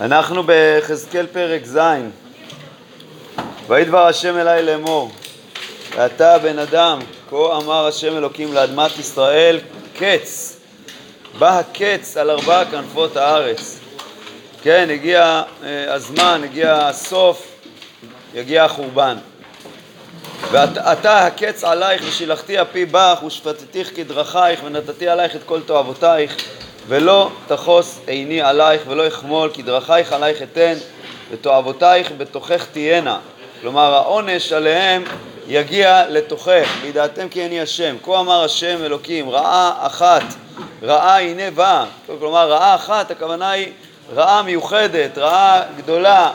אנחנו בחזקאל פרק ז', וידבר השם אליי לאמור, ואתה בן אדם, כה אמר השם אלוקים לאדמת ישראל, קץ, בא הקץ על ארבע כנפות הארץ. כן, הגיע אה, הזמן, הגיע הסוף, יגיע החורבן. ועתה הקץ עלייך ושילחתי אפי בך ושפטתיך כדרכייך ונתתי עלייך את כל תועבותייך ולא תחוס עיני עלייך ולא אחמול כי דרכייך עלייך אתן ותועבותייך בתוכך תהיינה. כלומר העונש עליהם יגיע לתוכך. וידעתם כי אני השם. כה אמר השם אלוקים רעה אחת רעה הנה באה כלומר רעה אחת הכוונה היא רעה מיוחדת רעה גדולה.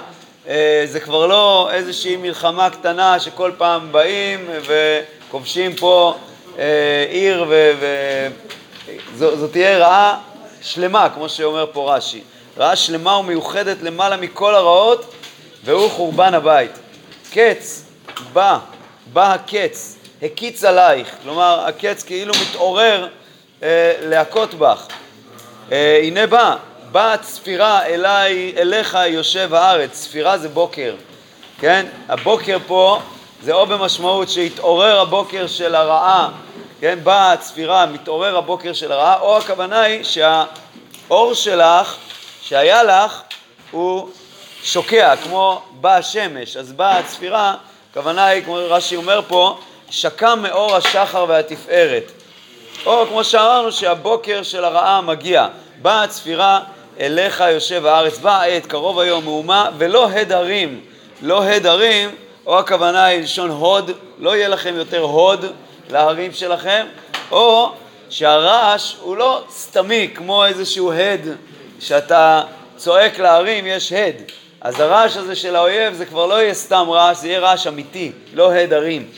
אה, זה כבר לא איזושהי מלחמה קטנה שכל פעם באים וכובשים פה אה, עיר וזו תהיה רעה שלמה, כמו שאומר פה רש"י. רעה שלמה ומיוחדת למעלה מכל הרעות, והוא חורבן הבית. קץ, בא, בא הקץ, הקיץ עלייך, כלומר הקץ כאילו מתעורר אה, להכות בך. אה, הנה בא, באה הצפירה אליי, אליך יושב הארץ, צפירה זה בוקר, כן? הבוקר פה זה או במשמעות שהתעורר הבוקר של הרעה, כן? באה הצפירה, מתעורר הבוקר של הרעה, או הכוונה היא שהאור שלך, שהיה לך, הוא שוקע, כמו באה השמש, אז באה הצפירה, הכוונה היא, כמו רש"י אומר פה, שקע מאור השחר והתפארת. או כמו שאמרנו שהבוקר של הרעה מגיע, באה הצפירה אליך יושב הארץ, באה העת, קרוב היום מהומה, ולא הד הרים, לא הד הרים, או הכוונה היא לשון הוד, לא יהיה לכם יותר הוד להרים שלכם, או שהרעש הוא לא סתמי כמו איזשהו הד שאתה צועק להרים, יש הד. אז הרעש הזה של האויב זה כבר לא יהיה סתם רעש, זה יהיה רעש אמיתי, לא הד הרים.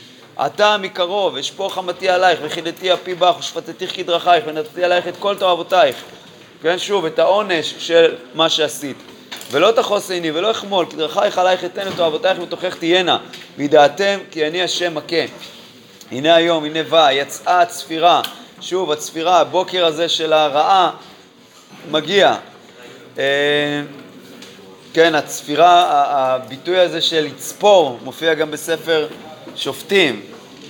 אתה מקרוב, אשפוך חמתי עלייך, וכידתי אפי בך, ושפטתיך כדרכייך, ונתתי עלייך את כל תועבותייך. כן, שוב, את העונש של מה שעשית. ולא תחוס עיני ולא אחמול, כי דרכייך עלייך אתן את אוהבותייך מתוכך תהיינה, וידעתם כי אני השם מכה. הנה היום, הנה בא, יצאה הצפירה, שוב, הצפירה, הבוקר הזה של הרעה מגיע. אה, כן, הצפירה, הביטוי הזה של לצפור, מופיע גם בספר שופטים,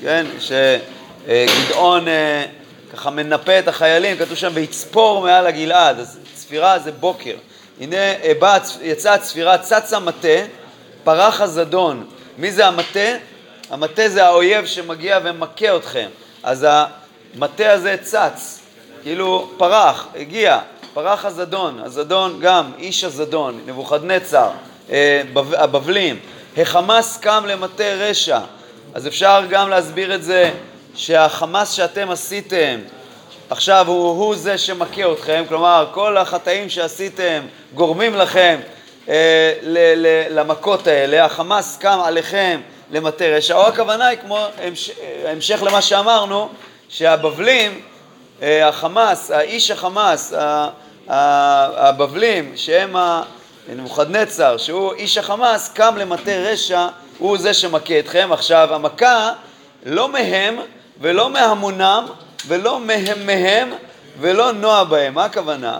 כן, שגדעון אה, ככה מנפה את החיילים, כתוב שם ויצפור מעל הגלעד, אז צפירה זה בוקר. הנה אה, בא, יצאה הצפירה, צצה מטה, פרח הזדון. מי זה המטה? המטה זה האויב שמגיע ומכה אתכם. אז המטה הזה צץ, כאילו פרח, הגיע, פרח הזדון, הזדון גם, איש הזדון, נבוכדנצר, אה, הבבלים. החמאס קם למטה רשע. אז אפשר גם להסביר את זה שהחמאס שאתם עשיתם עכשיו הוא, הוא זה שמכה אתכם, כלומר כל החטאים שעשיתם גורמים לכם אה, ל, ל, למכות האלה, החמאס קם עליכם למטה רשע, או הכוונה היא כמו המש, המשך למה שאמרנו, שהבבלים, אה, החמאס, האיש החמאס, הבבלים, שהם נבוכדנצר, שהוא איש החמאס, קם למטה רשע, הוא זה שמכה אתכם. עכשיו, המכה לא מהם ולא מהמונם ולא מהם מהם ולא נוע בהם. מה הכוונה?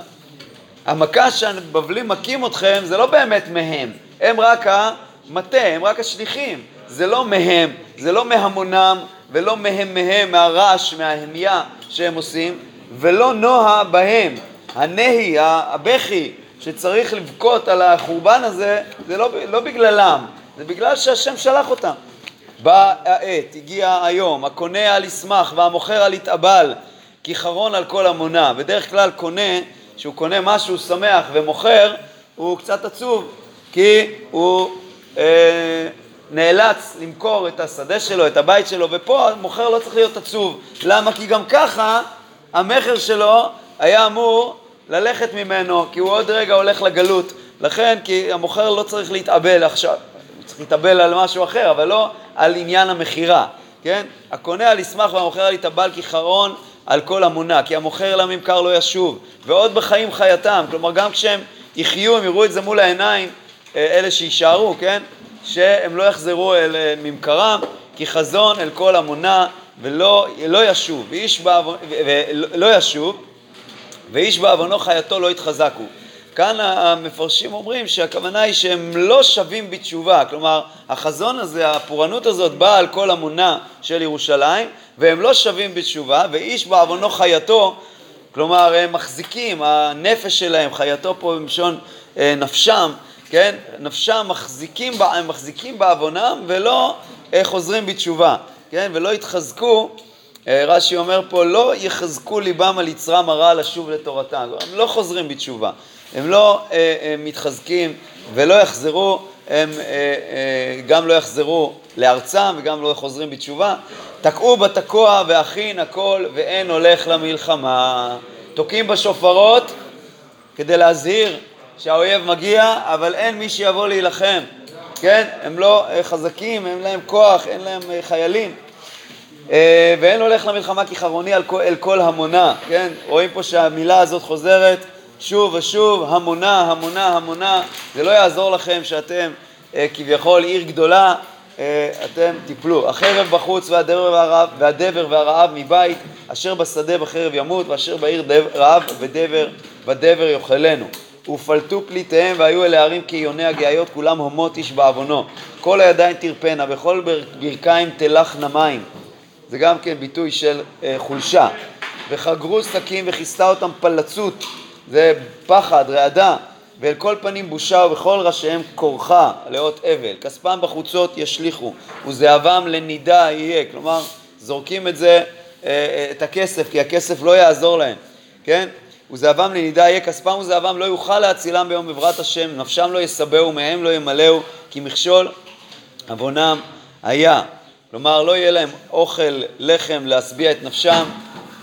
המכה שהבבלים מכים אתכם זה לא באמת מהם, הם רק המטה, הם רק השליחים. זה לא מהם, זה לא מהמונם ולא מהם מהם, מהרעש, מההמיה שהם עושים, ולא נוע בהם. הנהי, הבכי, שצריך לבכות על החורבן הזה, זה לא, לא בגללם, זה בגלל שהשם שלח אותם. באה העת, הגיע היום, הקונה על ישמח והמוכר על יתאבל, כי חרון על כל המונה. בדרך כלל קונה, שהוא קונה משהו שמח ומוכר, הוא קצת עצוב, כי הוא אה, נאלץ למכור את השדה שלו, את הבית שלו, ופה המוכר לא צריך להיות עצוב. למה? כי גם ככה המכר שלו היה אמור ללכת ממנו, כי הוא עוד רגע הולך לגלות. לכן, כי המוכר לא צריך להתאבל עכשיו, הוא צריך להתאבל על משהו אחר, אבל לא על עניין המכירה, כן? הקונה על ישמח והמוכר על יתאבל כחרון על כל המונה, כי המוכר לממכר לא ישוב, ועוד בחיים חייתם, כלומר גם כשהם יחיו, הם יראו את זה מול העיניים, אה, אלה שיישארו, כן? שהם לא יחזרו אל אה, ממכרם, כי חזון אל כל המונה ולא לא ישוב, ואיש בעוון, ולא ישוב, ואיש בעוונו חייתו לא יתחזקו. כאן המפרשים אומרים שהכוונה היא שהם לא שווים בתשובה, כלומר החזון הזה, הפורענות הזאת באה על כל המונה של ירושלים והם לא שווים בתשובה ואיש בעוונו חייתו, כלומר הם מחזיקים, הנפש שלהם, חייתו פה במשון אה, נפשם, כן, נפשם מחזיקים, הם מחזיקים בעוונם ולא אה, חוזרים בתשובה, כן, ולא התחזקו אה, רש"י אומר פה, לא יחזקו ליבם על יצרם הרע לשוב לתורתם. הם לא חוזרים בתשובה, הם לא הם אה, מתחזקים ולא יחזרו, הם גם לא יחזרו לארצם וגם לא חוזרים בתשובה. תקעו בתקוע והכין הכל ואין הולך למלחמה. תוקעים בשופרות כדי להזהיר שהאויב מגיע, אבל אין מי שיבוא להילחם. כן? הם לא חזקים, אין להם כוח, אין להם חיילים. אה, ואין הולך למלחמה כחרוני אל כל המונה, כן? רואים פה שהמילה הזאת חוזרת שוב ושוב, המונה, המונה, המונה. זה לא יעזור לכם שאתם אה, כביכול עיר גדולה, אה, אתם תיפלו. החרב בחוץ והדבר והרעב, והדבר והרעב מבית, אשר בשדה בחרב ימות, ואשר בעיר רעב ודבר ודבר יאכלנו. ופלטו פליטיהם והיו אלה ערים כיוני הגאיות, כולם הומות איש בעוונו. כל הידיים תרפנה, בכל ברכיים תלכנה מים. זה גם כן ביטוי של אה, חולשה. וחגרו שקים וכיסתה אותם פלצות, זה פחד, רעדה, ואל כל פנים בושה ובכל ראשיהם כורחה, לאות אבל. כספם בחוצות ישליכו, וזהבם לנידה יהיה. כלומר, זורקים את זה, אה, אה, את הכסף, כי הכסף לא יעזור להם, כן? וזהבם לנידה יהיה, כספם וזהבם לא יוכל להצילם ביום עברת השם, נפשם לא יסבהו, מהם לא ימלאו, כי מכשול עוונם היה. כלומר לא יהיה להם אוכל, לחם, להשביע את נפשם,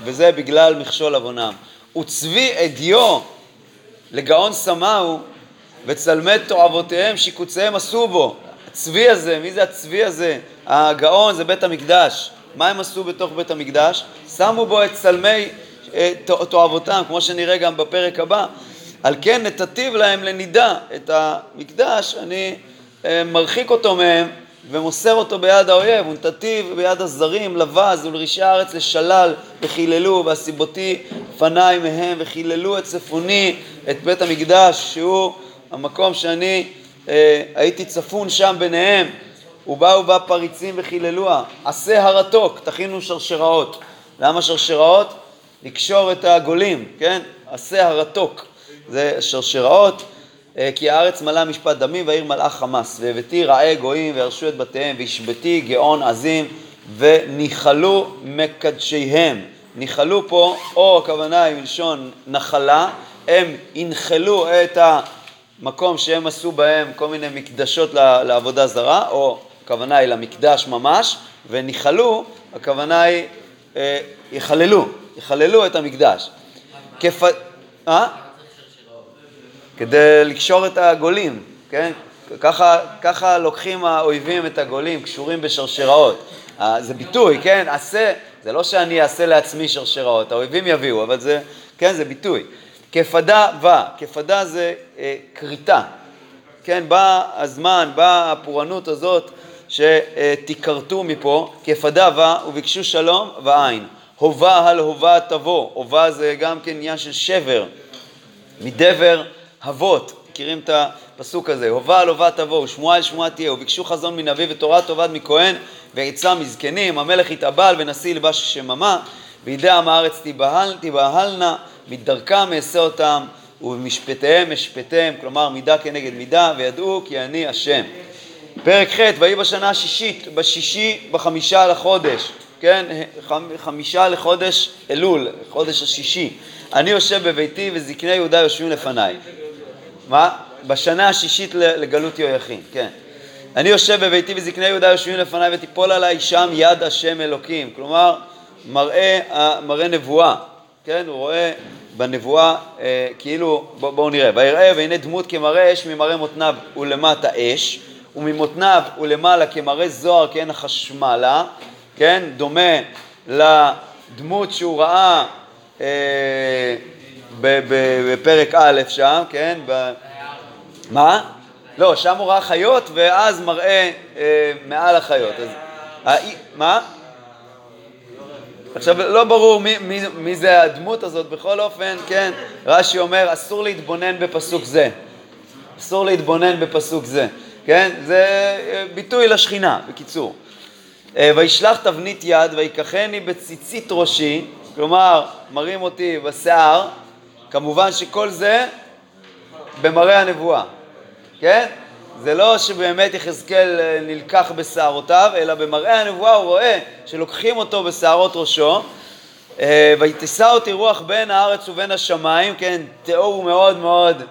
וזה בגלל מכשול עוונם. וצבי אדיו לגאון סמאו וצלמי תועבותיהם שיקוציהם עשו בו. הצבי הזה, מי זה הצבי הזה? הגאון זה בית המקדש. מה הם עשו בתוך בית המקדש? שמו בו את צלמי תועבותם, כמו שנראה גם בפרק הבא. על כן נתתיו להם לנידה את המקדש, אני אה, מרחיק אותו מהם ומוסר אותו ביד האויב, ונתתיו ביד הזרים, לבז ולרישי הארץ לשלל, וחיללו, והסיבותי פניי מהם, וחיללו את צפוני, את בית המקדש, שהוא המקום שאני אה, הייתי צפון שם ביניהם, ובאו בה פריצים וחיללוה, עשה הרתוק, תכינו שרשראות. למה שרשראות? לקשור את הגולים, כן? עשה הרתוק. זה שרשראות. אה, כי הארץ מלאה משפט דמים והעיר מלאה חמס. והבאתי רעי גויים וירשו את בתיהם והשבתי גאון עזים וניחלו מקדשיהם. ניחלו פה, או הכוונה היא מלשון נחלה, הם ינחלו את המקום שהם עשו בהם כל מיני מקדשות לעבודה זרה, או הכוונה היא למקדש ממש, וניחלו, הכוונה היא אה, יחללו, יחללו את המקדש. כפ... אה? כדי לקשור את הגולים, כן? ככה, ככה לוקחים האויבים את הגולים, קשורים בשרשראות. אה, זה ביטוי, כן? עשה, זה לא שאני אעשה לעצמי שרשראות, האויבים יביאו, אבל זה, כן, זה ביטוי. כפדה בא, כפדה זה אה, כריתה, כן? בא הזמן, באה הפורענות הזאת שתיכרתו מפה, כפדה בא וביקשו שלום ועין. הובה על הובה תבוא, הובה זה גם כן עניין של שבר, מדבר אבות, מכירים את הפסוק הזה, הובה על הובה תבואו, שמועה אל שמועה תהיה, וביקשו חזון מנביא ותורה תאבד מכהן, ועצה מזקנים, המלך יתאבל ונשיא ילבש שממה, וידי עם הארץ תיבהל, תיבהלנה, מדרכם אעשה אותם, ובמשפטיהם אשפטיהם, כלומר מידה כנגד מידה, וידעו כי אני השם. פרק ח', ויהי בשנה השישית, בשישי, בחמישה לחודש, כן, חמישה לחודש אלול, חודש השישי. אני יושב בביתי וזקני יהודה יושבים לפניי. מה? בשנה השישית לגלות יהויכין, כן. אני יושב בביתי וזקני יהודה יושבים לפניי ותיפול עליי שם יד השם אלוקים. כלומר, מראה, מראה נבואה, כן? הוא רואה בנבואה אה, כאילו, בואו בוא נראה, ויראה והנה דמות כמראה אש ממראה מותניו ולמטה אש, וממותניו ולמעלה כמראה זוהר כעין החשמלה, כן? דומה לדמות שהוא ראה אה, בפרק א' שם, כן? ב... מה? לא, שם הוא ראה חיות ואז מראה אה, מעל החיות. אז... מה? עכשיו, לא ברור מי, מי, מי זה הדמות הזאת, בכל אופן, כן, רש"י אומר, אסור להתבונן בפסוק זה. אסור להתבונן בפסוק זה, כן? זה אה, ביטוי לשכינה, בקיצור. אה, וישלח תבנית יד ויקחני בציצית ראשי, כלומר, מרים אותי בשיער, כמובן שכל זה במראה הנבואה, כן? זה לא שבאמת יחזקאל אה, נלקח בשערותיו, אלא במראה הנבואה הוא רואה שלוקחים אותו בשערות ראשו. אה, ויתישא אותי רוח בין הארץ ובין השמיים, כן, תיאור מאוד מאוד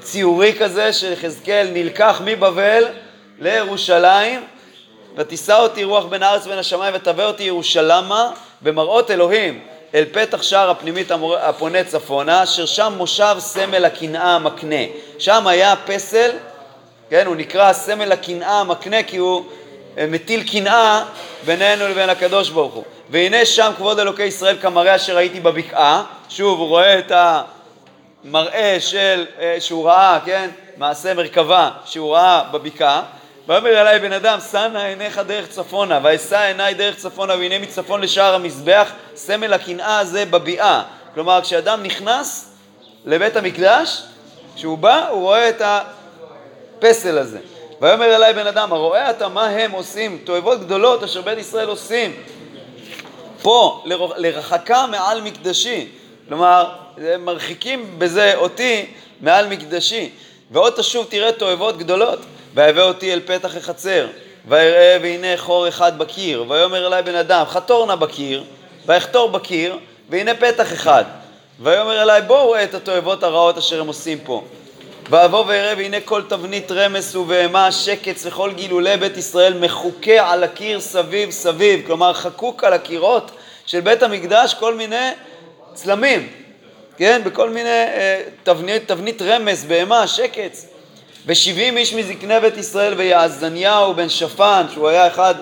ציורי כזה, שיחזקאל נלקח מבבל לירושלים, ותישא אותי רוח בין הארץ ובין השמיים ותבא אותי ירושלמה במראות אלוהים אל פתח שער הפנימית הפונה צפונה, אשר שם מושב סמל הקנאה המקנה. שם היה פסל, כן, הוא נקרא סמל הקנאה המקנה כי הוא אה, מטיל קנאה בינינו לבין הקדוש ברוך הוא. והנה שם כבוד אלוקי ישראל כמראה אשר ראיתי בבקעה, שוב הוא רואה את המראה של, אה, שהוא ראה, כן, מעשה מרכבה שהוא ראה בבקעה, ויאמר אלי בן אדם, שא עיניך דרך צפונה, ואשא עיניי דרך צפונה, והנה מצפון לשער המזבח, סמל הקנאה הזה בביאה. כלומר, כשאדם נכנס לבית המקדש, כשהוא בא, הוא רואה את הפסל הזה. ויאמר אלי בן אדם, הרואה אתה מה הם עושים, תועבות גדולות אשר בית ישראל עושים. פה, לרחקה מעל מקדשי. כלומר, מרחיקים בזה אותי מעל מקדשי. ועוד תשוב תראה תועבות גדולות. ויבא אותי אל פתח החצר, ויראה והנה חור אחד בקיר, ויאמר אלי בן אדם, חתור נא בקיר, ויחתור בקיר, והנה פתח אחד. ויאמר אלי בואו ראה את התועבות הרעות אשר הם עושים פה. ואבוא ואראה והנה כל תבנית רמס ובהמה שקץ וכל גילולי בית ישראל מחוקה על הקיר סביב סביב, כלומר חקוק על הקירות של בית המקדש כל מיני צלמים, כן? בכל מיני אה, תבנית, תבנית רמס, בהמה, שקץ. ושבעים איש מזקני בית ישראל ויעזניהו בן שפן, שהוא היה אחד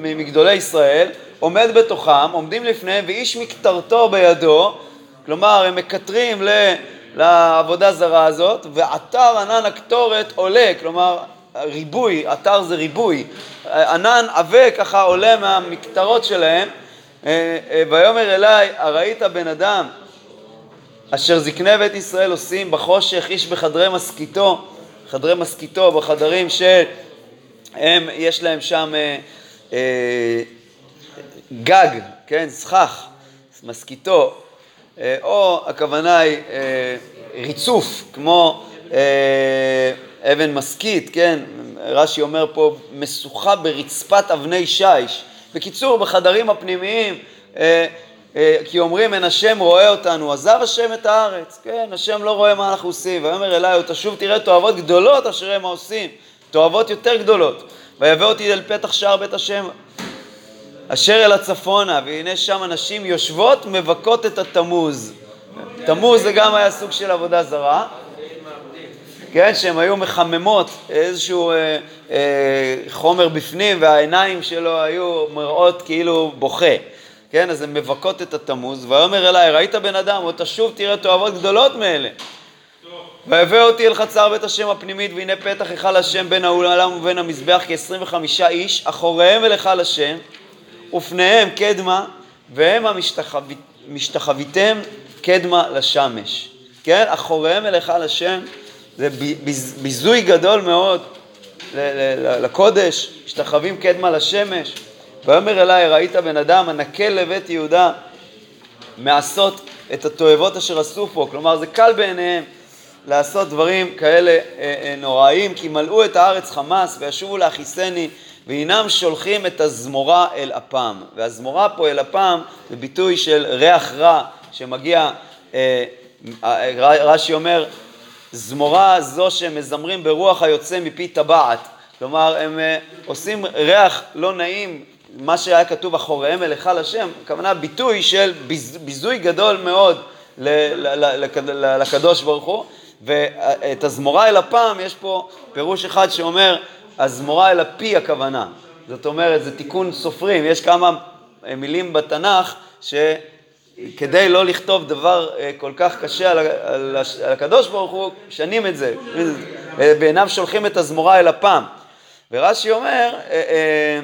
מגדולי ישראל, עומד בתוכם, עומדים לפניהם, ואיש מקטרתו בידו, כלומר הם מקטרים לעבודה זרה הזאת, ועטר ענן הקטורת עולה, כלומר ריבוי, עטר זה ריבוי, ענן עבה ככה עולה מהמקטרות שלהם, אה, אה, ויאמר אליי, הראית בן אדם אשר זקני בית ישראל עושים בחושך איש בחדרי מסכיתו חדרי מסכיתו, בחדרים שהם, יש להם שם אה, אה, גג, כן, סכך, מסכיתו, אה, או הכוונה היא אה, ריצוף, כמו אה, אבן מסכית, כן, רש"י אומר פה משוכה ברצפת אבני שיש. בקיצור, בחדרים הפנימיים אה, כי אומרים אין השם רואה אותנו, עזב השם את הארץ, כן, השם לא רואה מה אנחנו עושים, ויאמר אליי, תשוב תראה תועבות גדולות אשר הם עושים, תועבות יותר גדולות, ויבא אותי אל פתח שער בית השם אשר אל הצפונה, והנה שם הנשים יושבות מבכות את התמוז. תמוז זה גם היה סוג של עבודה זרה, כן, שהן היו מחממות איזשהו אה, אה, חומר בפנים והעיניים שלו היו מראות כאילו בוכה. כן, אז הן מבכות את התמוז, ויאמר אליי, ראית בן אדם, עוד תשוב תראה תועבות גדולות מאלה. ויבא אותי אל חצר בית השם הפנימית, והנה פתח היכל השם בין העולם ובין המזבח כ-25 איש, אחוריהם אל היכל השם, ופניהם קדמה, והם המשתחוויתם קדמה לשמש. כן, אחוריהם אל היכל השם, זה ביזוי גדול מאוד לקודש, משתחווים קדמה לשמש. ויאמר אליי, ראית בן אדם הנקל לבית יהודה מעשות את התועבות אשר עשו פה. כלומר, זה קל בעיניהם לעשות דברים כאלה אה, אה, נוראים, כי מלאו את הארץ חמס וישובו להכיסני, והנם שולחים את הזמורה אל אפם. והזמורה פה אל אפם זה ביטוי של ריח רע שמגיע, אה, רש"י אומר, זמורה זו שמזמרים ברוח היוצא מפי טבעת. כלומר, הם עושים ריח לא נעים מה שהיה כתוב אחוריהם אל היכל השם, הכוונה ביטוי של ביזוי גדול מאוד לקדוש ברוך הוא, ואת הזמורה אל הפעם יש פה פירוש אחד שאומר הזמורה אל הפי הכוונה, זאת אומרת זה תיקון סופרים, יש כמה מילים בתנ"ך שכדי לא לכתוב דבר אה, כל כך קשה על, על, על הקדוש ברוך הוא, שנים את זה, בעיניו שולחים את הזמורה אל הפעם. ורש"י אומר, אה, אה, אה,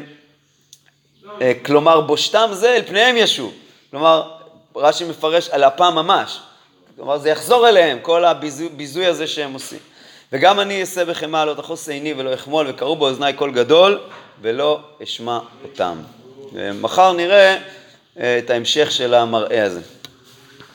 כלומר, בושתם זה אל פניהם ישוב. כלומר, רש"י מפרש על אפם ממש. כלומר, זה יחזור אליהם, כל הביזוי הזה שהם עושים. וגם אני אעשה בחמאה לא תחוס עיני ולא אחמול וקראו באוזניי קול גדול ולא אשמע אותם. מחר נראה אה, את ההמשך של המראה הזה.